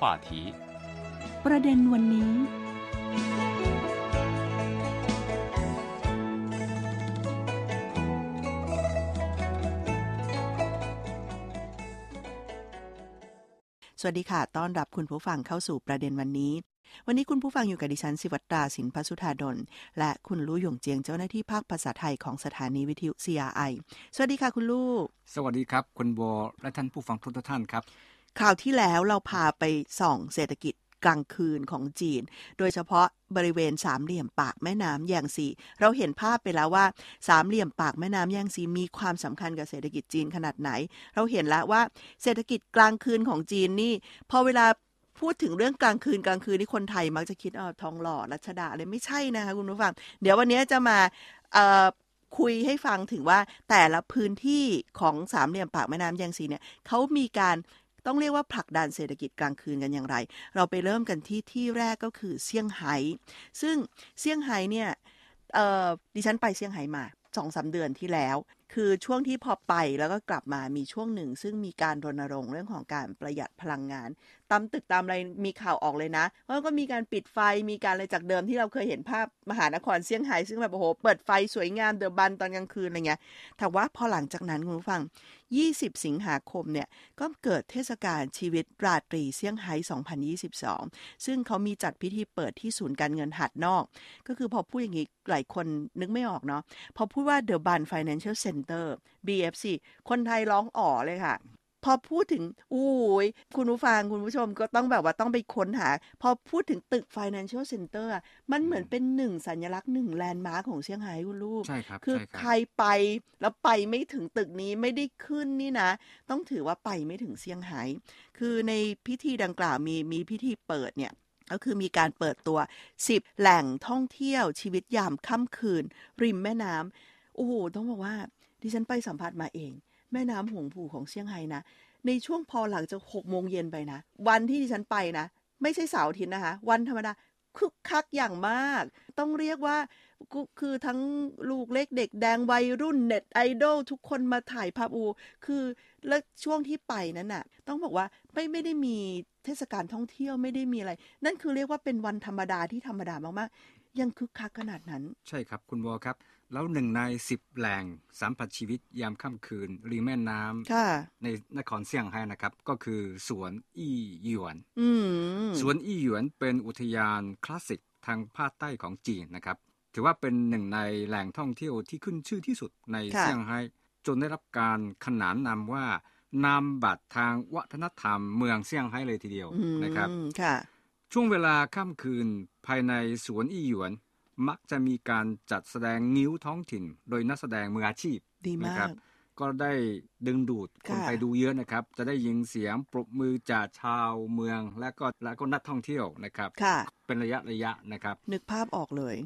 话题ประเด็นวันนี้ สวัสดีค่ะ ต้อนรับคุณผู้ฟังเข้าสู่ประเด็นวันนี้ วันนี้คุณผู้ฟังอยู่กับดิฉันสิวัตราสินพสุธาดล และคุณลู่หยงเจียงเจ้าหน้าที่ภาคภาษาไทยของสถานีวิทยุ CRI สวัสดีค่ะคุณลู่ สวัสดีครับ คุณโบและท่านผู้ฟังทุกท่านครับ คราวที่แล้วเราพาไปส่องเศรษฐกิจกลางคืนของจีน โดยเฉพาะบริเวณสามเหลี่ยมปากแม่น้ำแยงซีเราเห็นภาพไปแล้วว่าสามเหลี่ยมปากแม่น้ำแยงซีมีความสำคัญกับเศรษฐกิจจีนขนาดไหน เราเห็นแล้วว่าเศรษฐกิจกลางคืนของจีนนี่ พอเวลาพูดถึงเรื่องกลางคืนกลางคืนนี่คนไทยมักจะคิดอ๋อทองหล่อรัชดาอะไรไม่ใช่นะคะคุณผู้ฟัง เดี๋ยววันนี้จะมาคุยให้ฟังถึงว่าแต่ละพื้นที่ของสามเหลี่ยมปากแม่น้ำแยงซีเนี่ยเขามีการ ต้องเรียกว่าผลักดันเศรษฐกิจกลางคืนกันอย่างไร เราไปเริ่มกันที่ที่แรกก็คือเซี่ยงไฮ้ซึ่งเซี่ยงไฮ้เนี่ยดิฉันไปเซี่ยงไฮ้มาสองสาเดือนที่แล้ว คือช่วงที่พอไปแล้วก็กลับมามีช่วงหนึ่ง ซึ่งมีการรณรงค์เรื่องของการประหยัดพลังงาน ตามตึกตามอะไรมีข่าวออกเลยนะว่าก็มีการปิดไฟมีการอะไรจากเดิมที่เราเคยเห็นภาพมหานครเซี่ยงไฮ้ซึ่งแบบโอ้โหเปิดไฟสวยงามเดอะบันตอนกลางคืนอะไรเงี้ยแต่ว่าพอหลังจากนั้นคุณผู้ฟัง20 สิงหาคมเนี่ยก็เกิดเทศกาลชีวิตราตรีเซี่ยงไฮ้2022 ซึ่งเขามีจัดพิธีเปิดที่ศูนย์การเงินหัดนอก ก็คือพอพูดอย่างนี้หลายคนนึกไม่ออกเนาะพอพูดว่า The Ban Financial Center BFC คนไทยร้องอ๋อเลยค่ะ พอพูดถึงอุ้ยคุณผู้ฟังคุณผู้ชมก็ต้องแบบว่าต้องไปค้นหา พอพูดถึงตึก Financial Center อะมันเหมือนเป็นหนึ่งสัญลักษณ์หนึ่งแลนด์มาร์คของเซี่ยงไฮ้คุณลูกใช่ครับคือใช่รับใครไปแล้วไปไม่ถึงตึกนี้ไม่ได้ขึ้นนี่นะ ต้องถือว่าไปไม่ถึงเซี่ยงไฮ้คือในพิธีดังกล่าวมีมีพิธีเปิดเนี่ยก็คือมีการเปิดตัว 10 แหล่งท่องเที่ยวชีวิตยามค่ำคืน ริมแม่น้ำโอ้โหต้องบอกว่าดิฉันไปสัมผัสมาเอง แม่น้ำหงผู่ของเซี่ยงไฮ้นะ ในช่วงพอหลังจากหกโมงเย็นไปนะ วันที่ดิฉันไปนะ ไม่ใช่เสาร์อาทิตย์นะคะ วันธรรมดาคึกคักอย่างมาก ต้องเรียกว่าก็คือทั้งลูกเล็กเด็กแดงวัยรุ่นเน็ตไอดอลทุกคนมาถ่ายภาพอู คือแล้วช่วงที่ไปนั้นน่ะ ต้องบอกว่าไม่ไม่ได้มีเทศกาลท่องเที่ยวไม่ได้มีอะไร นั่นคือเรียกว่าเป็นวันธรรมดาที่ธรรมดามากๆ ยังคึกคักขนาดนั้น ใช่ครับคุณโบครับ แล้วหนึ่งในสิบแหล่งสัมผัสชีวิตยามค่ำคืนริมแม่น้ำค่ะในนครเซี่ยงไฮ้นะครับ ก็คือสวนอี้หยวนอืมสวนอี้หยวนเป็นอุทยานคลาสสิกทางภาคใต้ของจีนนะครับ ถือว่าเป็นหนึ่งในแหล่งท่องเที่ยวที่ขึ้นชื่อที่สุดในค่ะเซี่ยงไฮ้จนได้รับการขนานนามว่านามบัตรทางวัฒนธรรมเมืองเซี่ยงไฮ้เลยทีเดียวอืมนะครับค่ะช่วงเวลาค่ำคืนภายในสวนอี้หยวน มักจะมีการจัดแสดงงิ้วท้องถิ่น โดยนักแสดงมืออาชีพดีมานะครักบก็ได้ดึงดูดคนค่ะไปดูเยอะนะครับ จะได้ยินเสียงปรบมือจากชาวเมือง และก็และก็นักท่องเที่ยวนะครับค่ะเป็นระยะระยะนะครับ นึกภาพออกเลย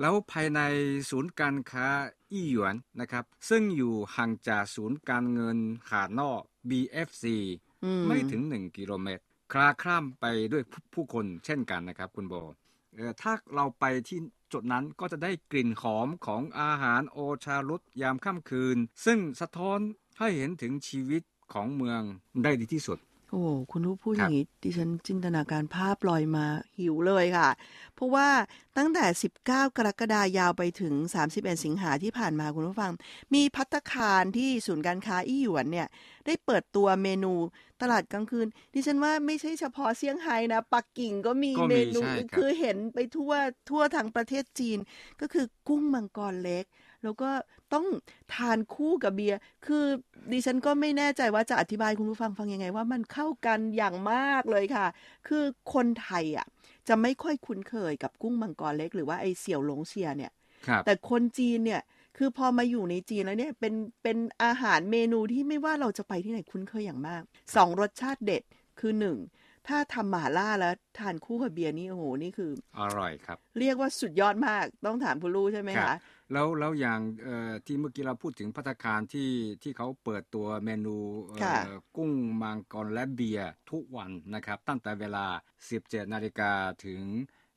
แล้วภายในศูนย์การค้าอี้หยวนนะครับ ซึ่งอยู่ห่างจากศูนย์การเงินขาดนอก BFC อืมไม่ถึง 1 กิโลเมตร คลาคล่ำไปด้วยผู้ผู้คนเช่นกันนะครับคุณโบเอ่อถ้าเราไปที่จุดนั้นก็จะได้กลิ่นหอมของอาหารโอชารสยามค่ำคืน ซึ่งสะท้อนให้เห็นถึงชีวิตของเมืองได้ดีที่สุด โอ้คุณรู้พูดอครับ ย่างนี้ดิฉันจินตนาการภาพลอยมาหิวเลยค่ะ เพราะว่าตั้งแต่ 19 กรกฎายาวไปถึง 31 สิงหาที่ผ่านมาคุณผู้ฟัง มีพัตตาคารที่ศูนย์การค้าอี้หยวนเนี่ย ได้เปิดตัวเมนูตลาดกลางคืน ดิฉันว่าไม่ใช่เฉพาะเซี่ยงไฮ้นะ ปักกิ่งก็มีก็มีเมนูใช่ครับคือเห็นไปทั่วทั่วทั้งประเทศจีน ก็คือกุ้งมังกรเล็ก แล้วก็ต้องทานคู่กับเบียร์ คือดิฉันก็ไม่แน่ใจว่าจะอธิบายคุณผู้ฟังฟังยังไง ว่ามันเข้ากันอย่างมากเลยค่ะ คือคนไทยอะจะไม่ค่อยคุ้นเคยกับกุ้งมังกรเล็ก หรือว่าไอเสี่ยวหลงเซียเนี่ยครับแต่คนจีนเนี่ยคือพอมาอยู่ในจีนแล้วเนี่ยเป็นเป็นอาหารเมนูที่ไม่ว่าเราจะไปที่ไหนคุ้นเคยอย่างมากสองรสชาติเด็ดคือหนึ่ง ถ้าทำหม่าล่าแล้วทานคู่กับเบียร์นี่โอ้โหนี่คือ อร่อยครับ เรียกว่าสุดยอดมากต้องถามคุณลูกใช่ไหมครัคะบแล้วแล้วอย่างเอ่อที่เมื่อกี้เราพูดถึงพัตตาคารที่ที่เขาเปิดตัวเมนูเอ่อค่ะกุ้งมังกรและเบียร์ทุกวันนะครับ ตั้งแต่เวลา 17 นาฬิกาถึง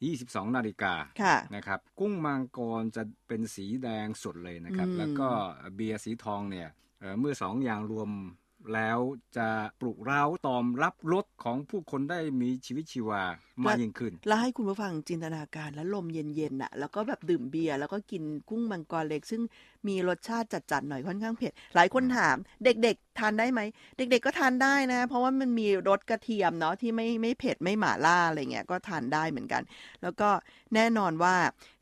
22 นาฬิกาค่ะนะครับ กุ้งมังกรจะเป็นสีแดงสดเลยนะครับอืมแล้วก็เบียร์สีทองเนี่ยเอ่อเมื่อสองอย่างรวม แล้วจะปลุกเร้าตอมรับรสของผู้คนได้มีชีวิตชีวามากยิ่งขึ้น แล้วให้คุณผู้ฟังจินตนาการแล้วลมเย็นๆน่ะ แล้วก็แบบดื่มเบียร์แล้วก็กินกุ้งมังกรเล็ก ซึ่ง มีรสชาติจัดๆหน่อยค่อนข้างเผ็ด หลายคนถามเด็กๆ ทานได้ไหม เด็กๆก็ทานได้นะ เพราะว่ามันมีรสกระเทียมเนาะที่ไม่ไม่เผ็ดไม่หม่าล่าอะไรเงี้ยก็ทานได้เหมือนกัน แล้วก็แน่นอนว่า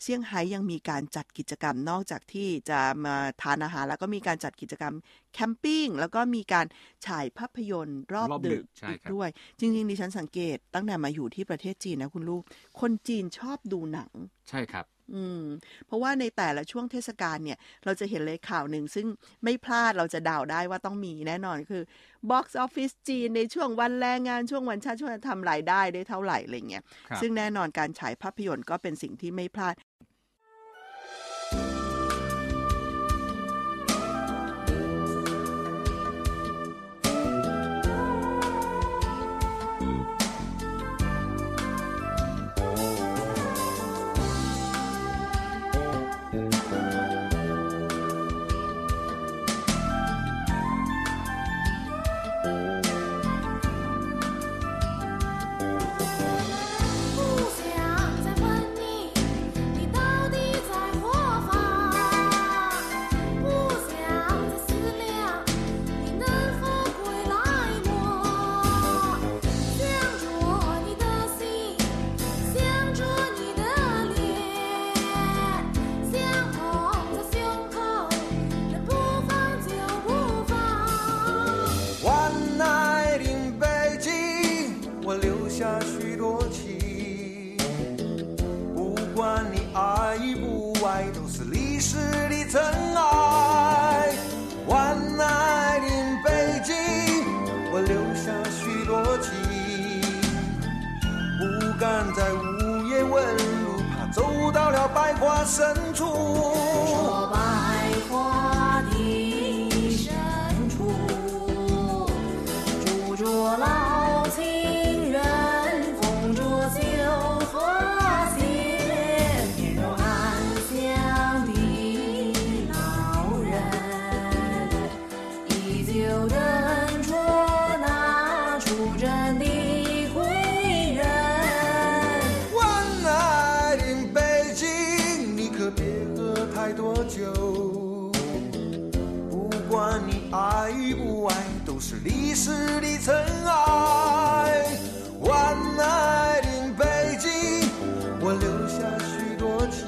เซี่ยงไฮ้ยังมีการจัดกิจกรรมนอกจากที่จะมาทานอาหารแล้วก็มีการจัดกิจกรรมแคมปิ้งแล้วก็มีการฉายภาพยนตร์รอบรอบดึดึกกใช่อีกครับด้วย จริงๆดิฉันสังเกตตั้งแต่มาอยู่ที่ประเทศจีนนะคุณลูก คนจีนชอบดูหนัง ใช่ครับ อืม เพราะว่าในแต่ละช่วงเทศกาลเนี่ย เราจะเห็นเลยข่าวหนึ่ง ซึ่งไม่พลาดเราจะเดาได้ว่าต้องมีแน่นอนคือ box office จีนในช่วงวันแรงงานช่วงวันชาติช่วงทำรายได้ได้เท่าไหร่อะไรเงี้ยครับซึ่งแน่นอนการฉายภาพยนตร์ก็เป็นสิ่งที่ไม่พลาด 在午夜问路怕走到了百花深处。是的尘埃，万爱的北京，我留下许多情。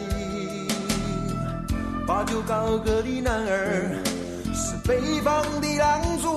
把酒高歌的男儿，是北方的狼族。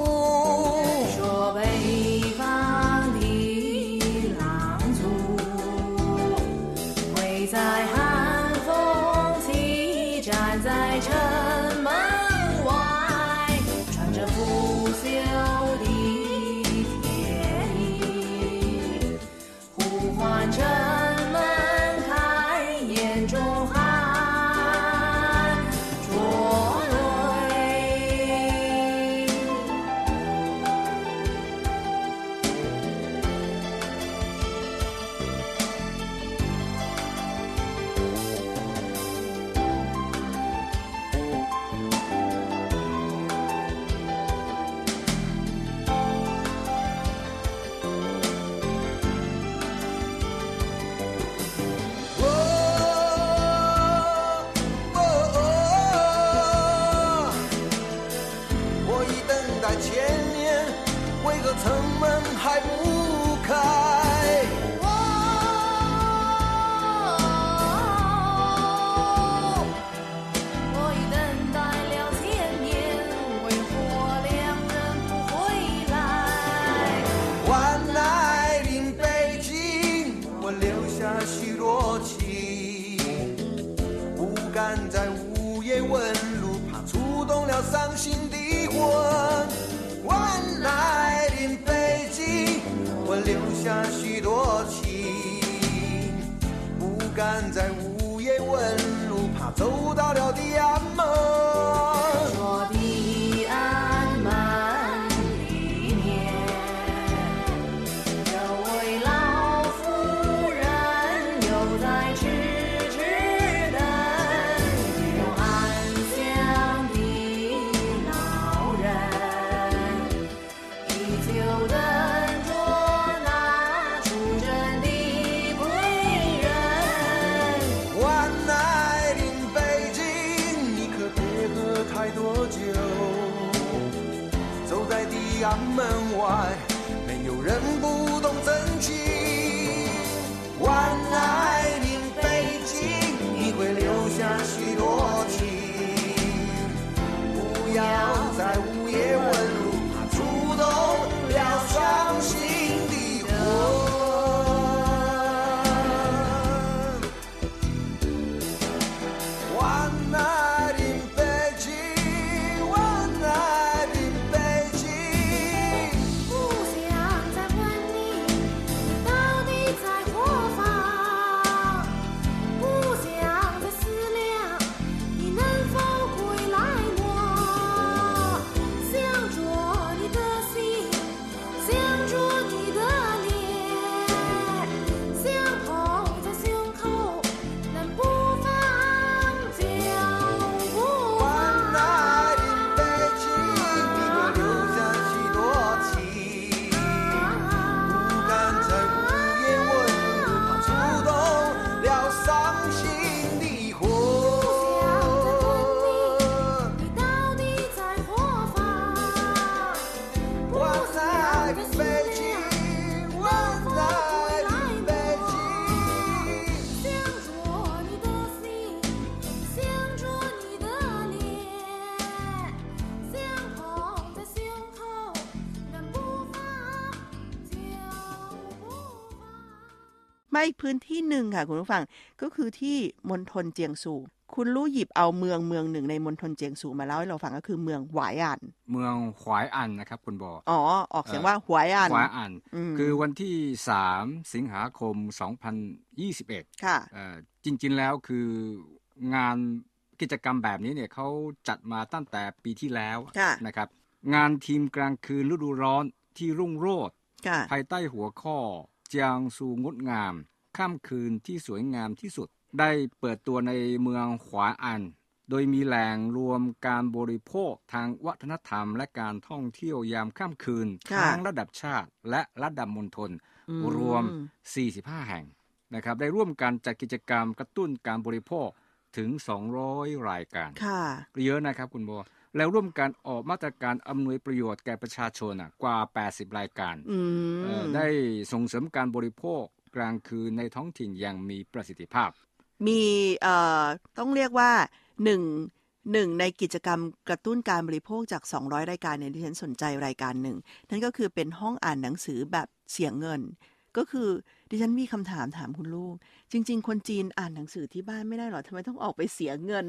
许多情不敢在午夜问路怕触动了伤心的魂我来临北京我留下许多情不敢在午夜问路怕走到了地安门。 มาอีกพื้นที่หนึ่งค่ะคุณผู้ฟังก็คือที่มณฑลเจียงซูคุณลู่หยิบเอาเมืองเมืองหนึ่งในมณฑลเจียงซูมาเล่าให้เราฟังก็คือเมืองหวายอัน เมืองขวายอันนะครับคุณบออ๋อออกเสียงว่าหวายอันขวายอันอืมคือวันที่3สิงหาคม 2021 ค่ะเอ่อจริง ๆ แล้วคืองานกิจกรรมแบบนี้เนี่ยเขาจัดมาตั้งแต่ปีที่แล้วค่ะนะครับ งานทีมกลางคืนฤดูร้อนที่รุ่งโรจน์ค่ะภายใต้หัวข้อ เจียงซูงดงามค่ำคืนที่สวยงามที่สุด ได้เปิดตัวในเมืองขวาอัน โดยมีแหล่งรวมการบริโภคทางวัฒนธรรมและการท่องเที่ยวยามค่ำคืนค่ะทั้งระดับชาติและระดับมณฑลอืมรวม 45 แห่งนะครับได้ร่วมกันจัดกิจกรรมกระตุ้นการบริโภคถึง 200 รายการค่ะเยอะนะครับคุณโบ แล้วร่วมกันออกมาตรการอำนวยประโยชน์แก่ประชาชนน่ะกว่า 80 รายการอืเอ่มอได้ส่งเสริมการบริโภคกลางคืนในท้องถิ่นอย่างมีประสิทธิภาพ มีเอ่อต้องเรียกว่าหนึ่งหนึ่งในกิจกรรมกระตุ้นการบริโภคจาก 200 รายการเนี่ยที่ฉันสนใจรายการหนึ่ง นั่นก็คือเป็นห้องอ่านหนังสือแบบเสียเงิน ก็คือดิฉันมีคำถามถามคุณลูก จริง ๆ คนจีนอ่านหนังสือที่บ้านไม่ได้หรอทำไมต้องออกไปเสียเงิน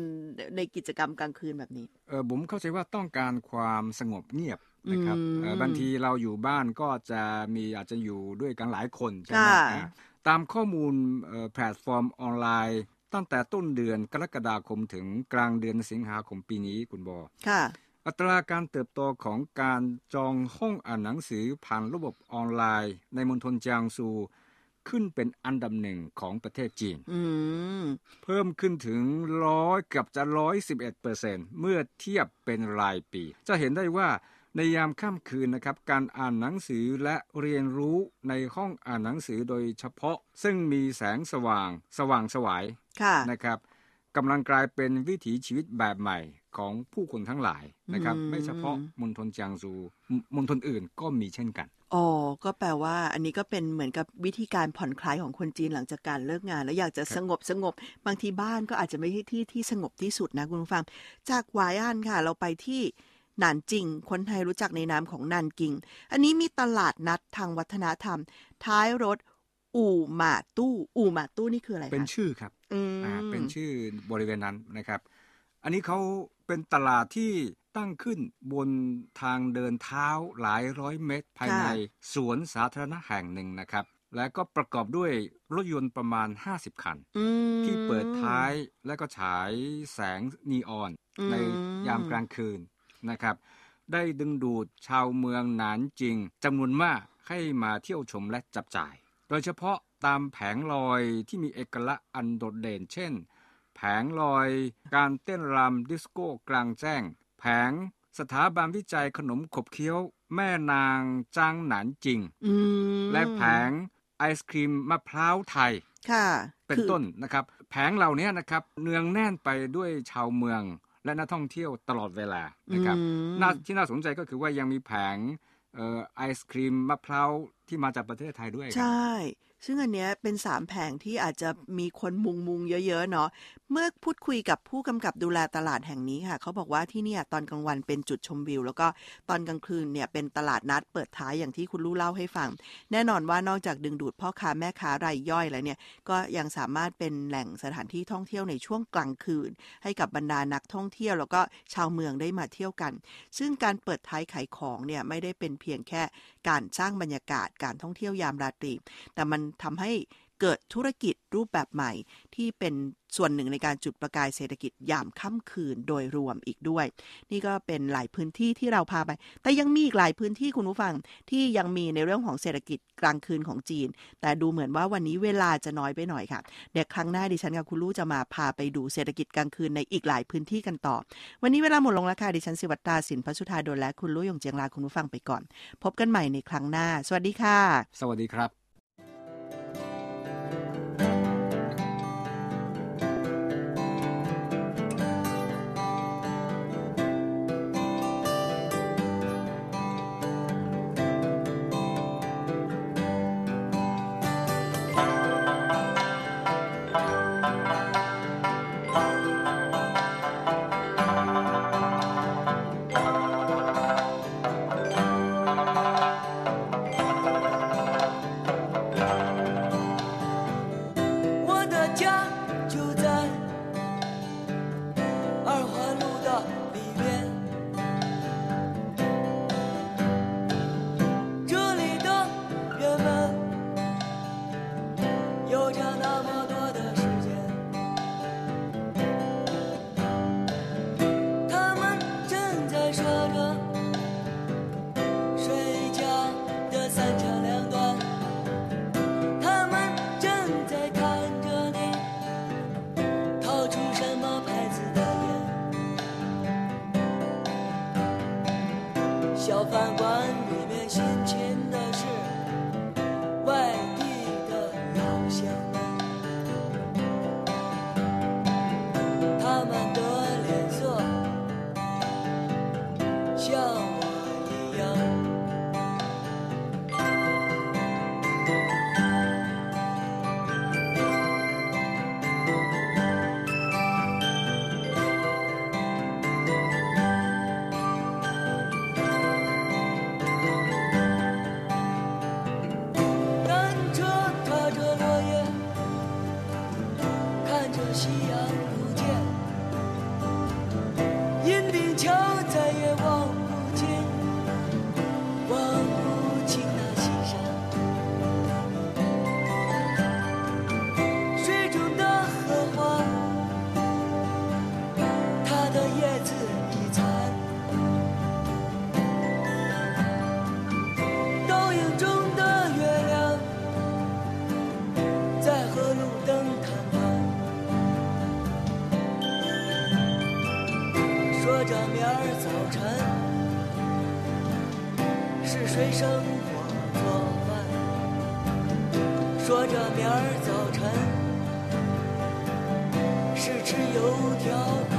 ในกิจกรรมกลางคืนแบบนี้เออผมเข้าใจว่าต้องการความสงบเงียบนะครับอืมเอ่อบางทีเราอยู่บ้านก็จะมีอาจจะอยู่ด้วยกันหลายคนใช่ไหมค่ะอ่าตามข้อมูลเอ่อแพลตฟอร์มออนไลน์ ตั้งแต่ต้นเดือนกรกฎาคมถึงกลางเดือนสิงหาคมปีนี้คุณบอค่ะ อัตราการเติบโตของการจองห้องอ่านหนังสือผ่านระบบออนไลน์ ในมณฑลเจียงซูขึ้นเป็นอันดับหนึ่งของประเทศจีนอืมเพิ่มขึ้นถึงร้อยเกับจะร้อยสิบเอ็ดเปอร์เซนเมื่อเทียบเป็นรายปี จะเห็นได้ว่าในยามค่ำคืนนะครับ การอ่านหนังสือและเรียนรู้ในห้องอ่านหนังสือโดยเฉพาะ ซึ่งมีแสงสว่าง สว่างสวายค่ะนะครับกำลังกลายเป็นวิถีชีวิตแบบใหม่ ของผู้คนทั้งหลายนะครับอืมไม่เฉพาะมณฑลเจียงซูมมณฑลอื่นก็มีเช่นกันอ๋อก็แปลว่าอันนี้ก็เป็นเหมือนกับวิธีการผ่อนคลายของคนจีนหลังจากการเลิกงาน แล้วอยากจะสงบสงบบางทีบ้านก็อาจจะไม่ใช่ที่ที่สงบที่สุดนะคุณผู้ฟัง จากหวายอันค่ะ เราไปที่หนานจิง คนไทยรู้จักในนามของนานกิง อันนี้มีตลาดนัดทางวัฒนธรรม ท้ายรถอู่หมาตู้ อู่หมาตู้นี่คืออะไรคะเป็นชื่อครับอืมอ่าเป็นชื่อบริเวณนั้นนะครับ อันนี้เขาเป็นตลาดที่ตั้งขึ้นบนทางเดินเท้าหลายร้อยเมตร ภายในสวนสาธารณะแห่งหนึ่งนะครับ และก็ประกอบด้วยรถยนต์ประมาณ 50 คันอืมที่เปิดท้ายและก็ฉายแสงนีออนอืมในยามกลางคืนนะครับ ได้ดึงดูดชาวเมืองหนานจริงจำนวนมากให้มาเที่ยวชมและจับจ่าย โดยเฉพาะตามแผงลอยที่มีเอกลักษณ์อันโดดเด่น เช่น แผงลอย การเต้นรำดิสโก้กลางแจ้ง แผงสถาบันวิจัยขนมขบเคี้ยว แม่นางจางหนานจริงอืมและแผงไอศครีมมะพร้าวไทยค่ะเป็นคือต้นนะครับ แผงเหล่านี้นะครับ เนืองแน่นไปด้วยชาวเมือง และนักท่องเที่ยวตลอดเวลานะครับอืมน่าที่น่าสนใจก็คือว่ายังมีแผงเอ่อไอศครีมมะพร้าวที่มาจากประเทศไทยด้วยครับใช่ ซึ่งอันเนี้ยเป็นสามแผงที่อาจจะมีคนมุงมุงเยอะๆเนาะเมื่อพูดคุยกับผู้กำกับดูแลตลาดแห่งนี้ค่ะ เขาบอกว่าที่นี่ตอนกลางวันเป็นจุดชมวิว แล้วก็ตอนกลางคืนเนี่ยเป็นตลาดนัดเปิดท้ายอย่างที่คุณลู่เล่าให้ฟัง แน่นอนว่านอกจากดึงดูดพ่อค้าแม่ค้ารายย่อยแล้วเนี่ยก็ยังสามารถเป็นแหล่งสถานที่ท่องเที่ยวในช่วงกลางคืน ให้กับบรรดานักท่องเที่ยว แล้วก็ชาวเมืองได้มาเที่ยวกัน ซึ่งการเปิดท้ายขายของเนี่ยไม่ได้เป็นเพียงแค่การสร้างบรรยากาศการท่องเที่ยวยามราตรี แต่มันทำให้เกิดธุรกิจรูปแบบใหม่ ที่เป็นส่วนหนึ่งในการจุดประกายเศรษฐกิจยามค่ำคืนโดยรวมอีกด้วย นี่ก็เป็นหลายพื้นที่ที่เราพาไป แต่ยังมีอีกหลายพื้นที่คุณผู้ฟังที่ยังมีในเรื่องของเศรษฐกิจกลางคืนของจีน แต่ดูเหมือนว่าวันนี้เวลาจะน้อยไปหน่อยค่ะ เดี๋ยวครั้งหน้าดิฉันกับคุณลู่จะมาพาไปดูเศรษฐกิจกลางคืนในอีกหลายพื้นที่กันต่อ วันนี้เวลาหมดลงแล้วค่ะดิฉันสิวัตตาสินพัชุธาดลและคุณลู่ยงเจียงลาคุณผู้ฟังไปก่อน พบกันใหม่ในครั้งหน้า สวัสดีค่ะ สวัสดีครับ 是谁生火做饭说着明儿早晨是吃油条